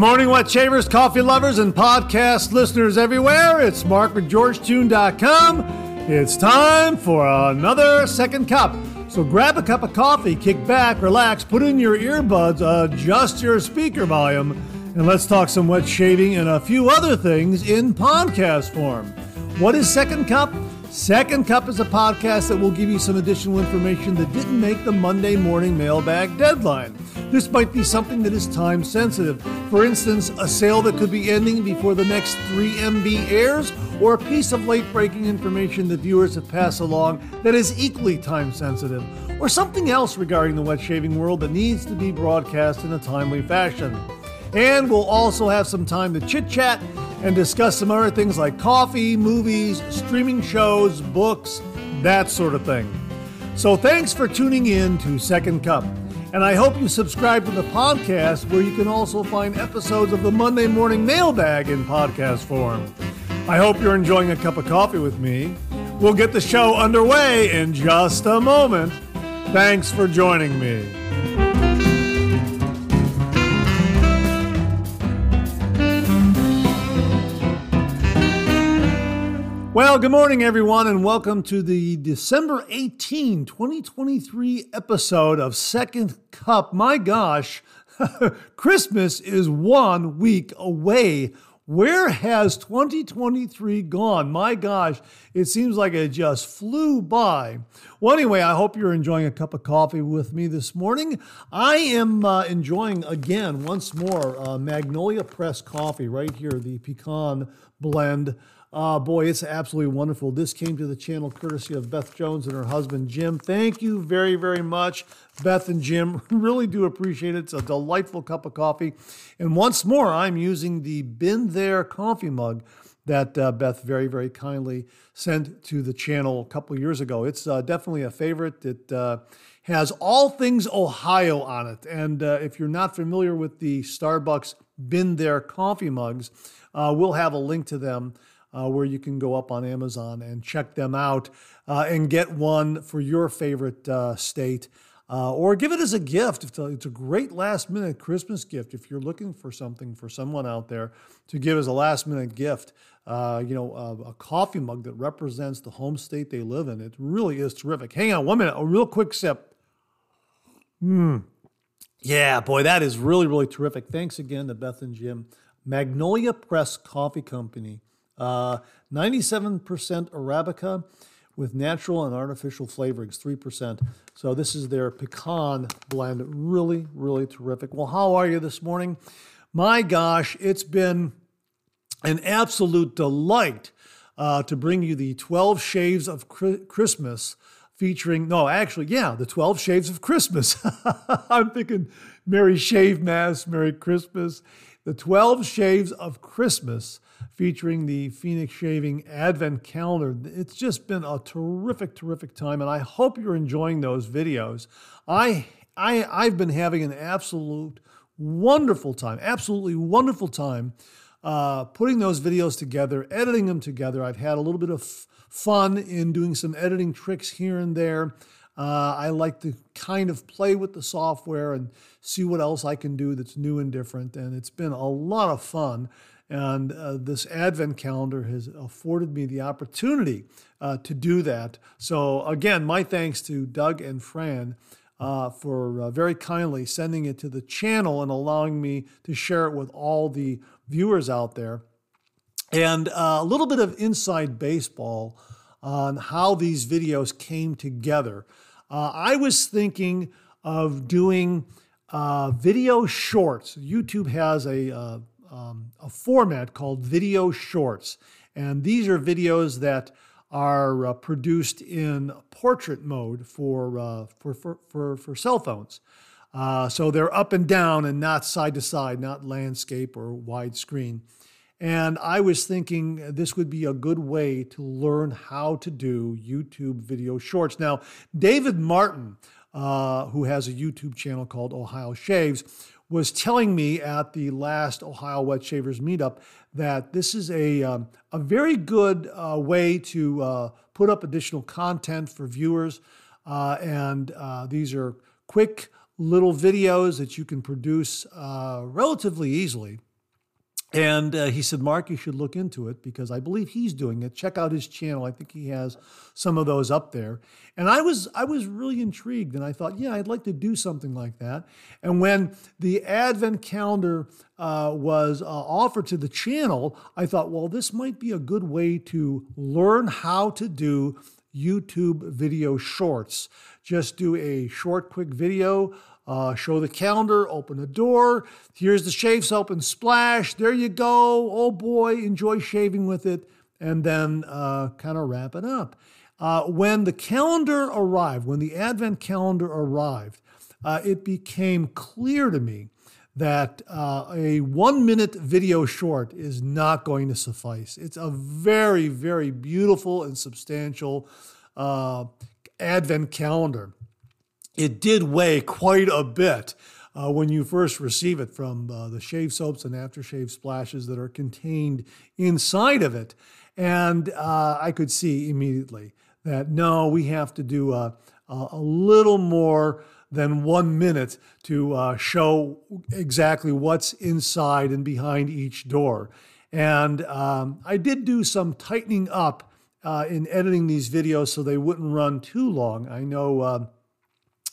Good morning, Wet Shavers, coffee lovers, and podcast listeners everywhere. It's Mark with Georgetoon.com. It's time for another second cup. So grab a cup of coffee, kick back, relax, put in your earbuds, adjust your speaker volume, and let's talk some wet shaving and a few other things in podcast form. What is Second Cup? Second Cup is a podcast that will give you some additional information that didn't make the Monday morning mailbag deadline. This might be something that is time sensitive. For instance, a sale that could be ending before the next 3MB airs, or a piece of late breaking information that viewers have passed along that is equally time sensitive, or something else regarding the wet shaving world that needs to be broadcast in a timely fashion. And we'll also have some time to chit chat and discuss some other things like coffee, movies, streaming shows, books, that sort of thing. So thanks for tuning in to Second Cup. And I hope you subscribe to the podcast where you can also find episodes of the Monday Morning Mailbag in podcast form. I hope you're enjoying a cup of coffee with me. We'll get the show underway in just a moment. Thanks for joining me. Well, good morning, everyone, and welcome to the December 18, 2023 episode of Second Cup. My gosh, Christmas is one week away. Where has 2023 gone? My gosh, it seems like it just flew by. Well, anyway, I hope you're enjoying a cup of coffee with me this morning. I am uh, enjoying again, once more, uh, Magnolia Press coffee right here, the pecan blend. Uh, boy, it's absolutely wonderful. This came to the channel courtesy of Beth Jones and her husband Jim. Thank you very, very much, Beth and Jim. Really do appreciate it. It's a delightful cup of coffee. And once more, I'm using the Been There coffee mug that uh, Beth very, very kindly sent to the channel a couple years ago. It's uh, definitely a favorite. It uh, has all things Ohio on it. And uh, if you're not familiar with the Starbucks Been There coffee mugs, uh, we'll have a link to them uh, where you can go up on Amazon and check them out uh, and get one for your favorite uh, state. Uh, or give it as a gift. It's a great last minute Christmas gift if you're looking for something for someone out there to give as a last minute gift. Uh, you know, a coffee mug that represents the home state they live in. It really is terrific. Hang on one minute, a real quick sip. Mmm. Yeah, boy, that is really, really terrific. Thanks again to Beth and Jim. Magnolia Press Coffee Company uh, 97% Arabica with natural and artificial flavorings, 3%. So this is their pecan blend. Really, really terrific. Well, how are you this morning? My gosh, it's been an absolute delight uh, to bring you the 12 Shaves of Christmas featuring, no, actually, yeah, the 12 Shaves of Christmas. I'm thinking Merry Shave Mass, Merry Christmas. The 12 Shaves of Christmas featuring the Phoenix Shaving Advent Calendar. It's just been a terrific, terrific time, and I hope you're enjoying those videos. I, I, I've been having an absolute wonderful time, absolutely wonderful time uh, putting those videos together, editing them together. I've had a little bit of fun in doing some editing tricks here and there. Uh, I like to kind of play with the software and see what else I can do that's new and different. And it's been a lot of fun. And uh, this Advent calendar has afforded me the opportunity uh, to do that. So, again, my thanks to Doug and Fran uh, for uh, very kindly sending it to the channel and allowing me to share it with all the viewers out there. And uh, a little bit of inside baseball on how these videos came together. Uh, I was thinking of doing video shorts. YouTube has a um, a format called video shorts. And these are videos that are uh, produced in portrait mode for, uh, for, for, for, for, cell phones. Uh, so they're up and down and not side to side, not landscape or widescreen. And I was thinking this would be a good way to learn how to do YouTube video shorts. Now, David Martin, uh, who has a YouTube channel called Ohio Shaves, was telling me at the last Ohio Wet Shavers meetup that this is a, um, a very good uh, way to uh, put up additional content for viewers. Uh, and uh, these are quick little videos that you can produce uh, relatively easily. And uh, he said, Mark, you should look into it because I believe he's doing it. Check out his channel. I think he has some of those up there. And I was I was really intrigued, and I thought, yeah, I'd like to do something like that. And when the Advent calendar uh, was uh, offered to the channel, I thought, well, this might be a good way to learn how to do YouTube video shorts. Just do a short, quick video uh, show the calendar, open the door. Here's the shave soap and splash. There you go. Oh boy, enjoy shaving with it. And then uh, kind of wrap it up. Uh, when the calendar arrived, when the Advent calendar arrived, uh, it became clear to me that uh, a one minute video short is not going to suffice. It's a very, very beautiful and substantial uh, Advent calendar it did weigh quite a bit uh, when you first receive it from uh, the shave soaps and aftershave splashes that are contained inside of it. And uh, I could see immediately that no, we have to do a, a little more than one minute to uh, show exactly what's inside and behind each door. And um, I did do some tightening up uh, in editing these videos so they wouldn't run too long. I know uh,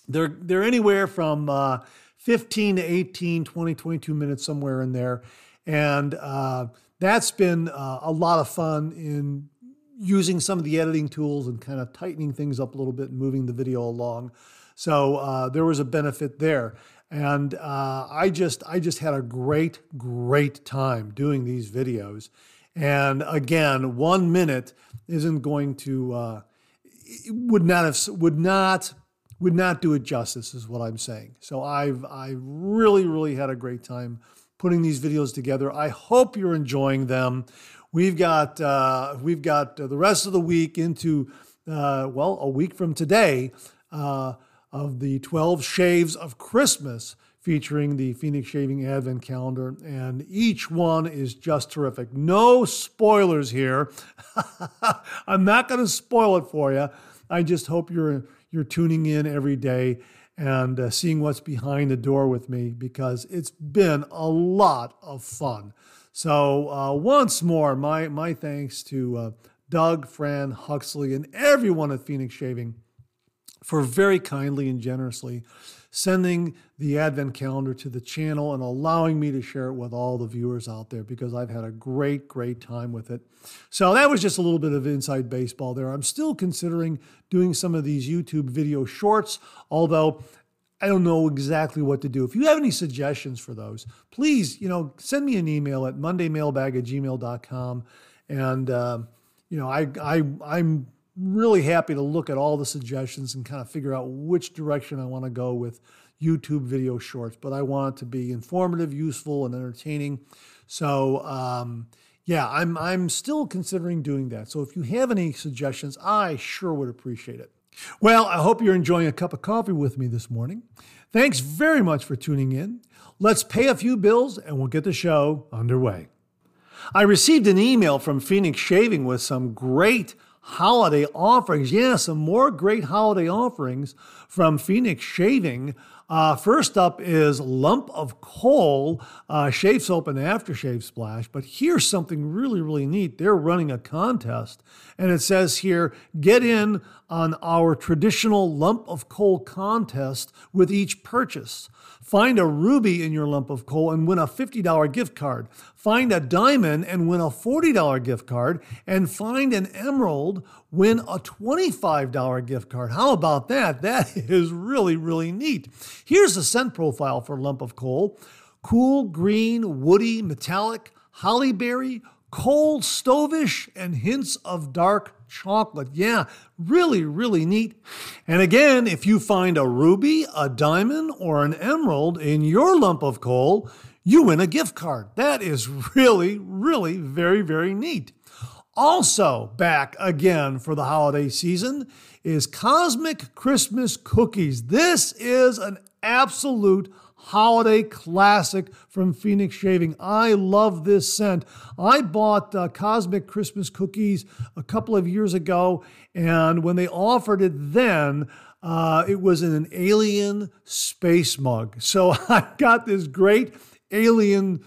they're they're anywhere from uh, 15 to 18, 20, 22 minutes somewhere in there, and uh, that's been uh, a lot of fun in using some of the editing tools and kind of tightening things up a little bit and moving the video along. So uh, there was a benefit there, and uh, I just I just had a great great time doing these videos. And again, one minute isn't going to uh, would not have would not would not do it justice, is what I'm saying. So I've I really really had a great time putting these videos together. I hope you're enjoying them. We've got uh, we've got the rest of the week into uh, well a week from today uh, of the 12 shaves of Christmas featuring the Phoenix Shaving Advent Calendar, and each one is just terrific. No spoilers here. I'm not going to spoil it for you. I just hope you're you're tuning in every day and uh, seeing what's behind the door with me because it's been a lot of fun. So, uh, once more, my, my thanks to uh, Doug, Fran, Huxley, and everyone at Phoenix Shaving for very kindly and generously sending the Advent calendar to the channel and allowing me to share it with all the viewers out there because I've had a great, great time with it. So that was just a little bit of inside baseball there. I'm still considering doing some of these YouTube video shorts, although I don't know exactly what to do. If you have any suggestions for those, please, you know, send me an email at mondaymailbag at gmail.com. And, uh, you know, I, I, I'm really happy to look at all the suggestions and kind of figure out which direction I want to go with YouTube video shorts. But I want it to be informative, useful, and entertaining. So um, yeah, I'm I'm still considering doing that. So if you have any suggestions, I sure would appreciate it. Well, I hope you're enjoying a cup of coffee with me this morning. Thanks very much for tuning in. Let's pay a few bills and we'll get the show underway. I received an email from Phoenix Shaving with some great holiday offerings. Yeah, some more great holiday offerings from Phoenix Shaving. Uh, first up is Lump of Coal, uh, Shave Soap and Aftershave Splash. But here's something really, really neat. They're running a contest, and it says here get in on our traditional Lump of coal contest with each purchase. Find a ruby in your lump of coal and win a $50 gift card. Find a diamond and win a $40 gift card. And find an emerald, win a $25 gift card. How about that? That is really, really neat. Here's the scent profile for lump of coal cool, green, woody, metallic, hollyberry, cold, stovish, and hints of dark chocolate. Yeah, really, really neat. And again, if you find a ruby, a diamond, or an emerald in your lump of coal, you win a gift card. That is really, really very, very neat. Also, back again for the holiday season is Cosmic Christmas Cookies. This is an absolute holiday classic from Phoenix Shaving. I love this scent. I bought uh, Cosmic Christmas cookies a couple of years ago, and when they offered it then, uh, it was in an alien space mug. So I got this great alien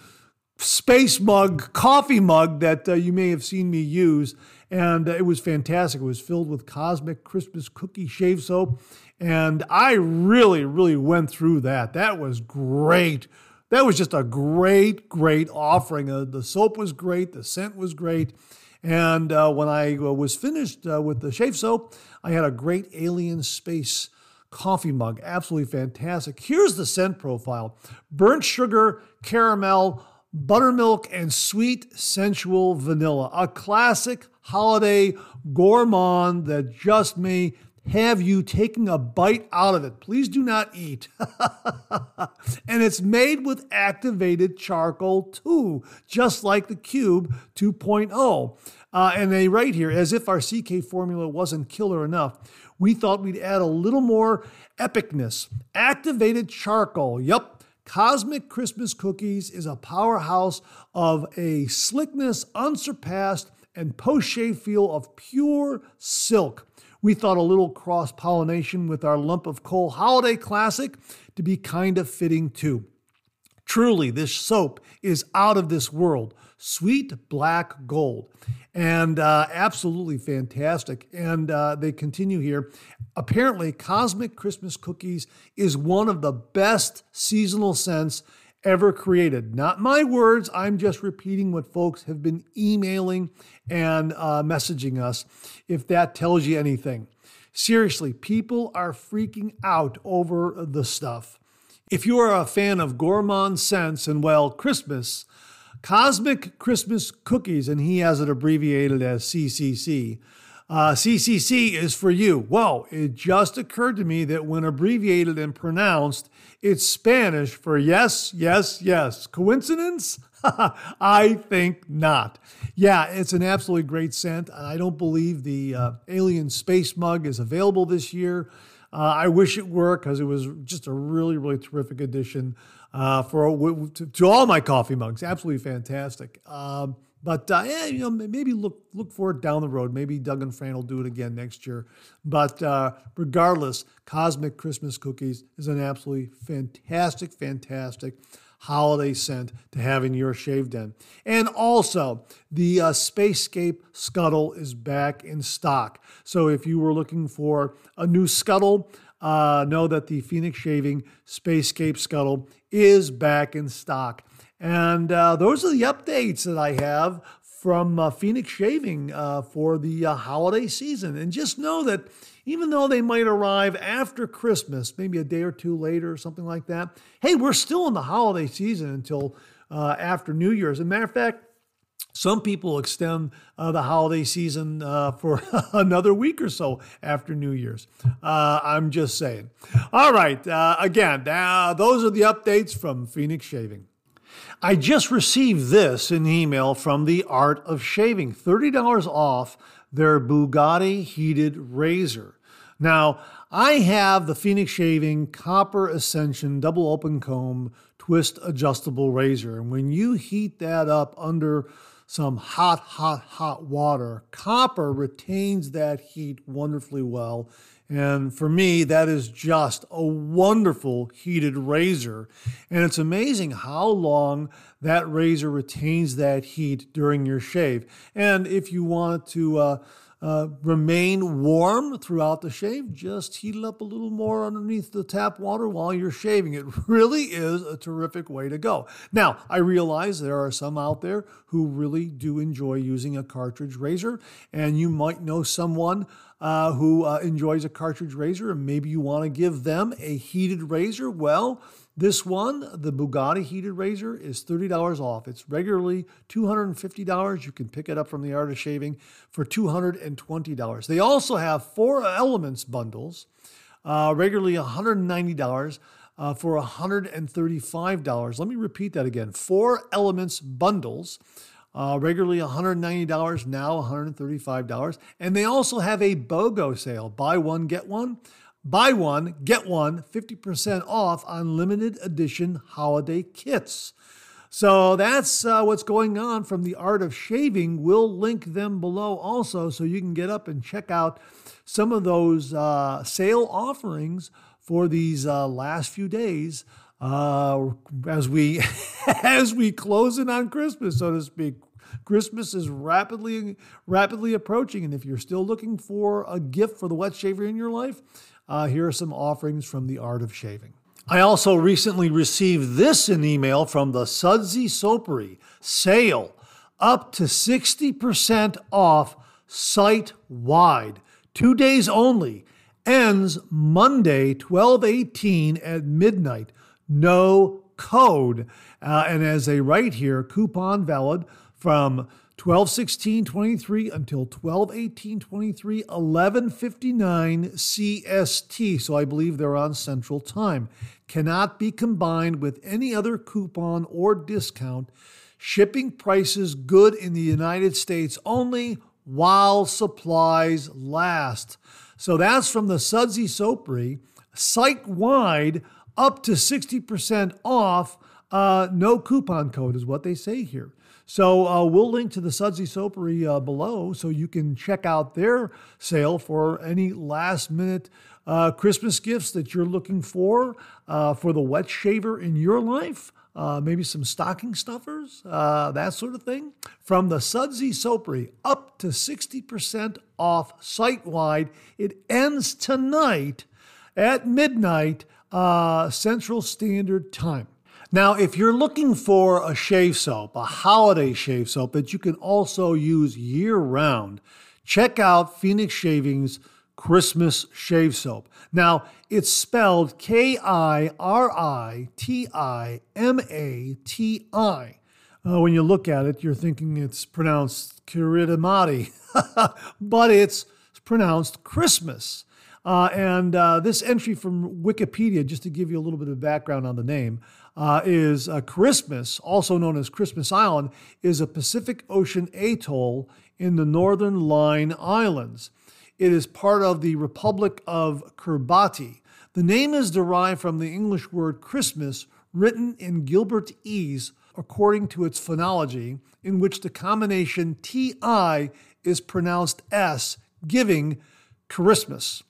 space mug, coffee mug that uh, you may have seen me use. And it was fantastic. It was filled with Cosmic Christmas Cookie Shave Soap. And I really, really went through that. That was great. That was just a great, great offering. Uh, the soap was great, the scent was great. And uh, when I uh, was finished uh, with the shave soap, I had a great alien space coffee mug. Absolutely fantastic. Here's the scent profile burnt sugar, caramel, buttermilk, and sweet, sensual vanilla. A classic holiday gourmand that just may have you taking a bite out of it. Please do not eat. and it's made with activated charcoal too, just like the Cube 2.0. Uh, and they write here, as if our CK formula wasn't killer enough, we thought we'd add a little more epicness. Activated charcoal. Yup. Cosmic Christmas Cookies is a powerhouse of a slickness unsurpassed and shave feel of pure silk. We thought a little cross pollination with our lump of coal holiday classic to be kind of fitting too. Truly, this soap is out of this world. Sweet black gold. And uh, absolutely fantastic. And uh, they continue here. Apparently, Cosmic Christmas Cookies is one of the best seasonal scents ever created. Not my words, I'm just repeating what folks have been emailing and uh, messaging us, if that tells you anything. Seriously, people are freaking out over the stuff. If you are a fan of gourmand scents and, well, Christmas, Cosmic Christmas Cookies, and he has it abbreviated as CCC, uh, CCC is for you. Whoa, it just occurred to me that when abbreviated and pronounced, it's Spanish for yes, yes, yes. Coincidence? I think not. Yeah, it's an absolutely great scent. I don't believe the uh, Alien Space Mug is available this year. Uh, I wish it were because it was just a really, really terrific addition uh, for to, to, all my coffee mugs. Absolutely fantastic. Um, but uh, yeah, you know, maybe look look for it down the road. Maybe Doug and Fran will do it again next year. But uh, regardless, Cosmic Christmas Cookies is an absolutely fantastic, fantastic holiday scent to have in your shave den. And also, the uh, Spacescape Scuttle is back in stock. So if you were looking for a new scuttle, uh, know that the Phoenix Shaving Spacescape Scuttle is back in stock. And uh, those are the updates that I have from uh, Phoenix Shaving uh, for the uh, holiday season. And just know that even though they might arrive after Christmas, maybe a day or two later or something like that, hey, we're still in the holiday season until uh, after New Year's. As a matter of fact, some people extend uh, the holiday season uh, for another week or so after New Year's. Uh, I'm just saying. All right. Uh, again, those are the updates from Phoenix Shaving. I just received this in email from the Art of Shaving $30 off their Bugatti heated razor. Now, I have the Phoenix Shaving Copper Ascension double open comb twist adjustable razor. And when you heat that up under some hot, hot, hot water, copper retains that heat wonderfully well and for me, that is just a wonderful heated razor. And it's amazing how long that razor retains that heat during your shave. And if you want to uh, uh, remain warm throughout the shave, just heat it up a little more underneath the tap water while you're shaving. It really is a terrific way to go. Now, I realize there are some out there who really do enjoy using a cartridge razor, and you might know someone uh, who uh, enjoys a cartridge razor and maybe you want to give them a heated razor, well, this one, the Bugatti heated razor, is $30 off. It's regularly $250. You can pick it up from the Art of Shaving for $220. They also have four elements bundles, uh, regularly $190. Uh, for $135. Let me repeat that again. Four elements bundles uh, regularly $190, now $135. And they also have a BOGO sale buy one, get one. Buy one, get one, 50% off on limited edition holiday kits. So that's uh, what's going on from the art of shaving. We'll link them below also so you can get up and check out some of those uh, sale offerings for these uh, last few days uh, as we as we close in on Christmas, so to speak. Christmas is rapidly rapidly approaching, and if you're still looking for a gift for the wet shaver in your life, uh, here are some offerings from the art of shaving. I also recently received this in email from the Sudsy Soapery sale up to 60% off site wide. Two days only. Ends Monday, 1218 at midnight. No code. Uh, and as they write here, coupon valid from 12 16 23 until 12 18 23 11 59 cst so i believe they're on central time. Cannot be combined with any other coupon or discount. Shipping prices good in the united states only while supplies last. So that's from the sudsy soapery site wide up to 60% off uh, no coupon code is what they say here so uh, we'll link to the Sudsy Soapery uh, below so you can check out their sale for any last minute uh, Christmas gifts that you're looking for uh, for the wet shaver in your life. Uh, maybe some stocking stuffers, that sort of thing. From the Sudsy Soapery, up to 60% off site wide. It ends tonight at midnight Central Standard Time. Now, if you're looking for a shave soap, a holiday shave soap that you can also use year round, check out Phoenix Shaving's Christmas Shave Soap. Now, it's spelled K I R I T I M A T I. Uh, when you look at it, you're thinking it's pronounced Kiritamati, but it's pronounced Christmas. Uh, and uh, this entry from Wikipedia, just to give you a little bit of background on the name, uh, is uh, Christmas, also known as Christmas Island, is a Pacific Ocean atoll in the Northern Line Islands. It is part of the Republic of Kiribati. The name is derived from the English word Christmas, written in Gilbertese according to its phonology, in which the combination TI is pronounced S, giving Christmas.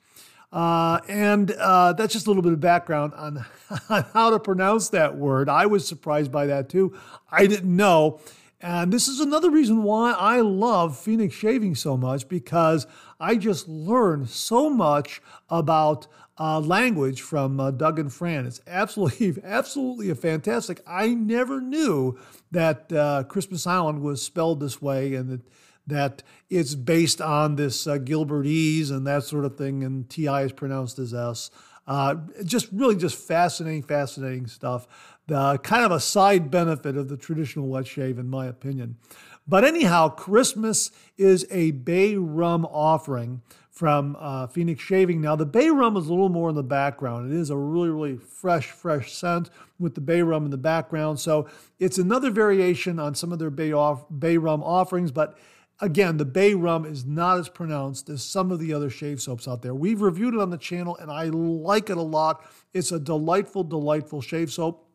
Uh, and uh, that's just a little bit of background on, on how to pronounce that word. I was surprised by that too. I didn't know. And this is another reason why I love Phoenix Shaving so much because I just learned so much about uh, language from uh, Doug and Fran. It's absolutely, absolutely a fantastic. I never knew that uh, Christmas Island was spelled this way and that that it's based on this uh, Gilbertese and that sort of thing, and TI is pronounced as S. Uh, just really just fascinating, fascinating stuff. The kind of a side benefit of the traditional wet shave, in my opinion. But anyhow, Christmas is a bay rum offering from uh, Phoenix Shaving. Now, the bay rum is a little more in the background. It is a really, really fresh, fresh scent with the bay rum in the background. So it's another variation on some of their bay, off, bay rum offerings, but Again, the bay rum is not as pronounced as some of the other shave soaps out there. We've reviewed it on the channel and I like it a lot. It's a delightful, delightful shave soap.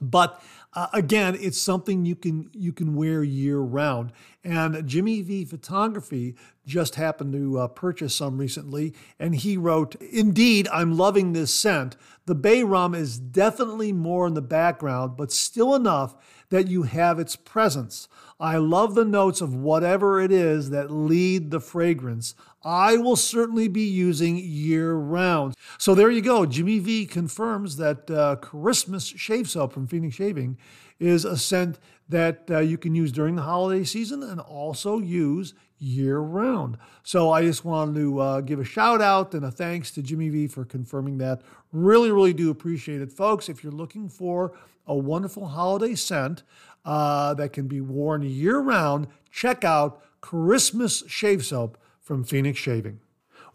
But uh, again, it's something you can you can wear year round. And Jimmy V Photography just happened to uh, purchase some recently, and he wrote, "Indeed, I'm loving this scent. The bay rum is definitely more in the background, but still enough that you have its presence. I love the notes of whatever it is that lead the fragrance. I will certainly be using year round. So there you go. Jimmy V confirms that uh, Christmas shave soap from Phoenix Shaving is a scent that uh, you can use during the holiday season and also use year round. So I just wanted to uh, give a shout out and a thanks to Jimmy V for confirming that. Really, really do appreciate it. Folks, if you're looking for a wonderful holiday scent uh, that can be worn year round, check out Christmas Shave Soap from Phoenix Shaving.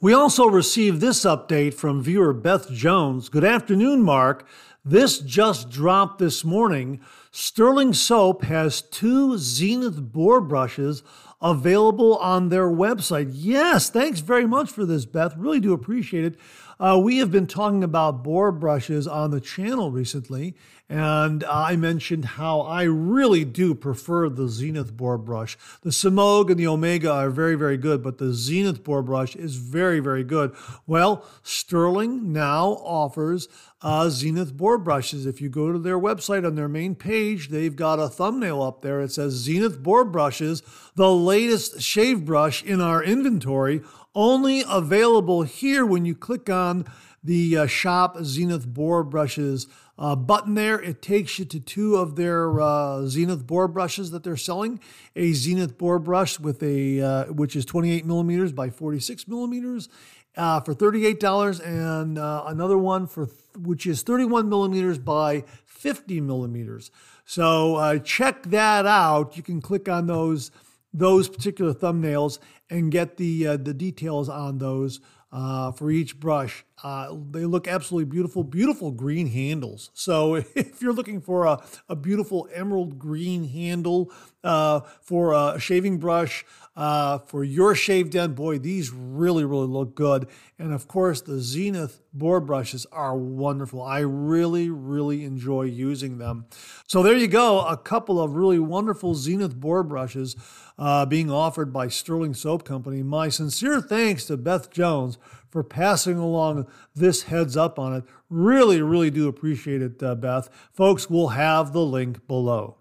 We also received this update from viewer Beth Jones. Good afternoon, Mark. This just dropped this morning. Sterling Soap has two Zenith boar brushes available on their website. Yes, thanks very much for this, Beth. Really do appreciate it. Uh, we have been talking about boar brushes on the channel recently, and I mentioned how I really do prefer the Zenith boar brush. The Semogue and the Omega are very, very good, but the Zenith boar brush is very, very good. Well, Sterling now offers a Zenith bore Boar Brushes. If you go to their website on their main page, they've got a thumbnail up there. It says Zenith Boar Brushes, the latest shave brush in our inventory, only available here when you click on the uh, shop Zenith Boar Brushes uh, button there. It takes you to two of their uh, Zenith Boar brushes that they're selling. A Zenith Boar brush with a uh, which is 28 millimeters by 46 millimeters uh, for $38, and uh, another one for which is 31 millimeters by 50 millimeters. So check that out. You can click on those those particular thumbnails and get the the details on those uh, for each brush. Uh, they look absolutely beautiful, beautiful green handles. So if you're looking for a, a beautiful emerald green handle uh, for a shaving brush, uh, for your shave den, boy, these really, really look good. And of course, the Zenith boar brushes are wonderful. I really, really enjoy using them. So there you go, a couple of really wonderful Zenith boar brushes uh, being offered by Sterling Soap Company. My sincere thanks to Beth Jones for passing along this heads up on it. Really, really do appreciate it, uh, Beth. Folks, we'll have the link below.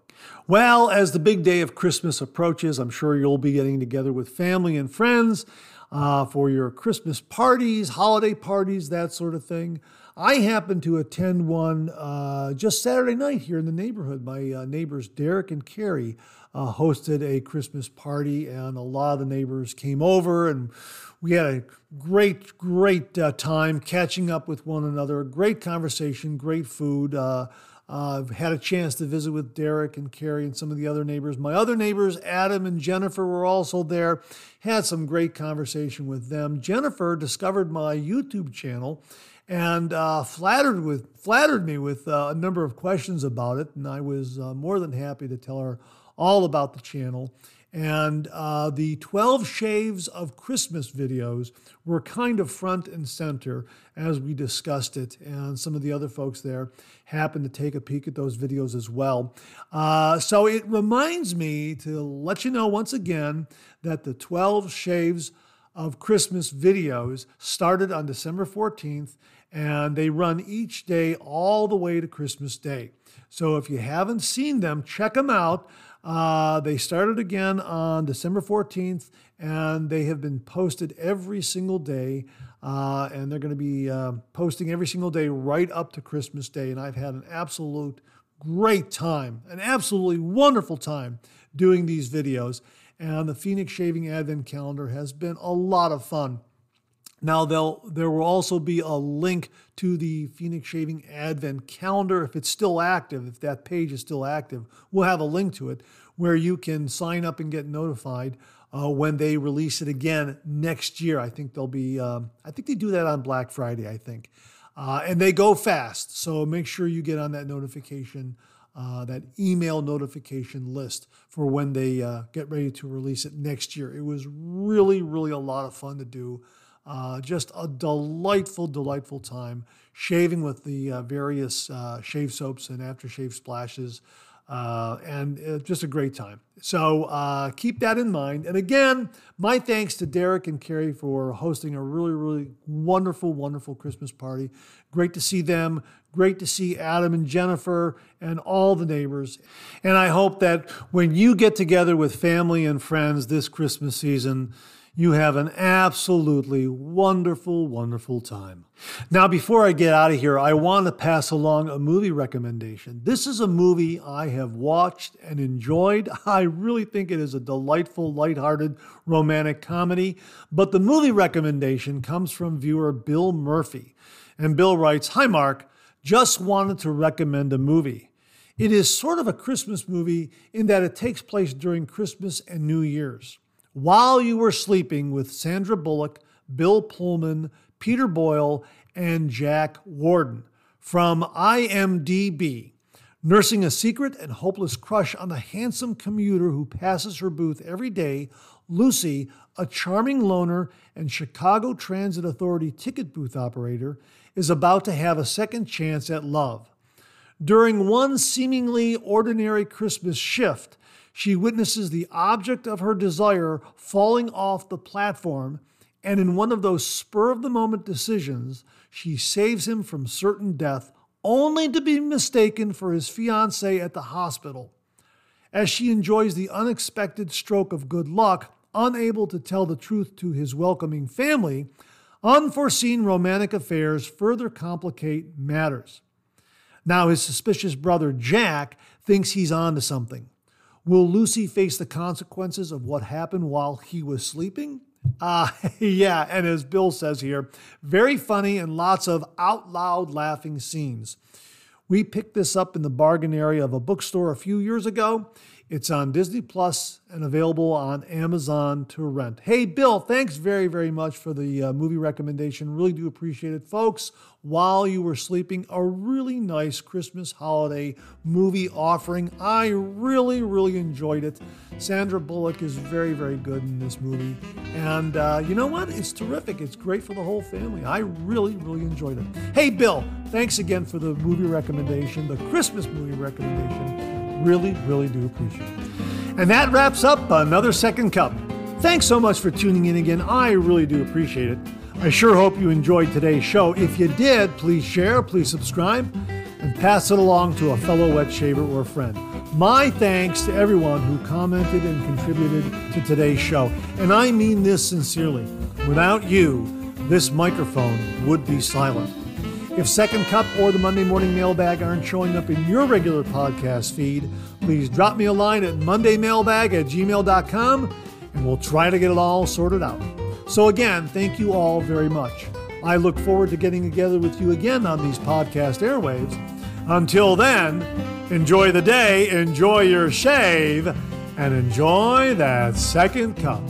Well, as the big day of Christmas approaches, I'm sure you'll be getting together with family and friends uh, for your Christmas parties, holiday parties, that sort of thing. I happened to attend one uh, just Saturday night here in the neighborhood. My uh, neighbors Derek and Carrie uh, hosted a Christmas party, and a lot of the neighbors came over, and we had a great, great uh, time catching up with one another. Great conversation, great food. I've had a chance to visit with Derek and Carrie and some of the other neighbors. My other neighbors, Adam and Jennifer, were also there. Had some great conversation with them. Jennifer discovered my YouTube channel and uh, flattered with flattered me with uh, a number of questions about it, and I was uh, more than happy to tell her all about the channel. And uh, the 12 Shaves of Christmas videos were kind of front and center as we discussed it. And some of the other folks there happened to take a peek at those videos as well. Uh, so it reminds me to let you know once again that the 12 Shaves of Christmas videos started on December 14th and they run each day all the way to Christmas Day. So if you haven't seen them, check them out. Uh, they started again on December 14th, and they have been posted every single day. Uh, and they're going to be uh, posting every single day right up to Christmas Day. And I've had an absolute great time, an absolutely wonderful time doing these videos. And the Phoenix Shaving Advent Calendar has been a lot of fun. Now, there will also be a link to the Phoenix Shaving Advent calendar if it's still active, if that page is still active. We'll have a link to it where you can sign up and get notified uh, when they release it again next year. I think they'll be, um, I think they do that on Black Friday, I think. Uh, and they go fast. So make sure you get on that notification, uh, that email notification list for when they uh, get ready to release it next year. It was really, really a lot of fun to do. Uh, just a delightful, delightful time shaving with the uh, various uh, shave soaps and aftershave splashes. Uh, and uh, just a great time. So uh, keep that in mind. And again, my thanks to Derek and Carrie for hosting a really, really wonderful, wonderful Christmas party. Great to see them. Great to see Adam and Jennifer and all the neighbors. And I hope that when you get together with family and friends this Christmas season, you have an absolutely wonderful, wonderful time. Now, before I get out of here, I want to pass along a movie recommendation. This is a movie I have watched and enjoyed. I really think it is a delightful, lighthearted, romantic comedy. But the movie recommendation comes from viewer Bill Murphy. And Bill writes Hi, Mark. Just wanted to recommend a movie. It is sort of a Christmas movie in that it takes place during Christmas and New Year's. While You Were Sleeping with Sandra Bullock, Bill Pullman, Peter Boyle, and Jack Warden from IMDb. Nursing a secret and hopeless crush on a handsome commuter who passes her booth every day, Lucy, a charming loner and Chicago Transit Authority ticket booth operator, is about to have a second chance at love. During one seemingly ordinary Christmas shift, she witnesses the object of her desire falling off the platform, and in one of those spur of the moment decisions, she saves him from certain death only to be mistaken for his fiancee at the hospital. As she enjoys the unexpected stroke of good luck, unable to tell the truth to his welcoming family, unforeseen romantic affairs further complicate matters. Now, his suspicious brother Jack thinks he's on to something. Will Lucy face the consequences of what happened while he was sleeping? Ah, uh, yeah, and as Bill says here, very funny and lots of out loud laughing scenes. We picked this up in the bargain area of a bookstore a few years ago. It's on Disney Plus and available on Amazon to rent. Hey, Bill, thanks very, very much for the uh, movie recommendation. Really do appreciate it. Folks, while you were sleeping, a really nice Christmas holiday movie offering. I really, really enjoyed it. Sandra Bullock is very, very good in this movie. And uh, you know what? It's terrific. It's great for the whole family. I really, really enjoyed it. Hey, Bill, thanks again for the movie recommendation, the Christmas movie recommendation. Really, really do appreciate it. And that wraps up another Second Cup. Thanks so much for tuning in again. I really do appreciate it. I sure hope you enjoyed today's show. If you did, please share, please subscribe, and pass it along to a fellow wet shaver or friend. My thanks to everyone who commented and contributed to today's show. And I mean this sincerely. Without you, this microphone would be silent. If Second Cup or the Monday Morning Mailbag aren't showing up in your regular podcast feed, please drop me a line at mondaymailbag at gmail.com and we'll try to get it all sorted out. So, again, thank you all very much. I look forward to getting together with you again on these podcast airwaves. Until then, enjoy the day, enjoy your shave, and enjoy that second cup.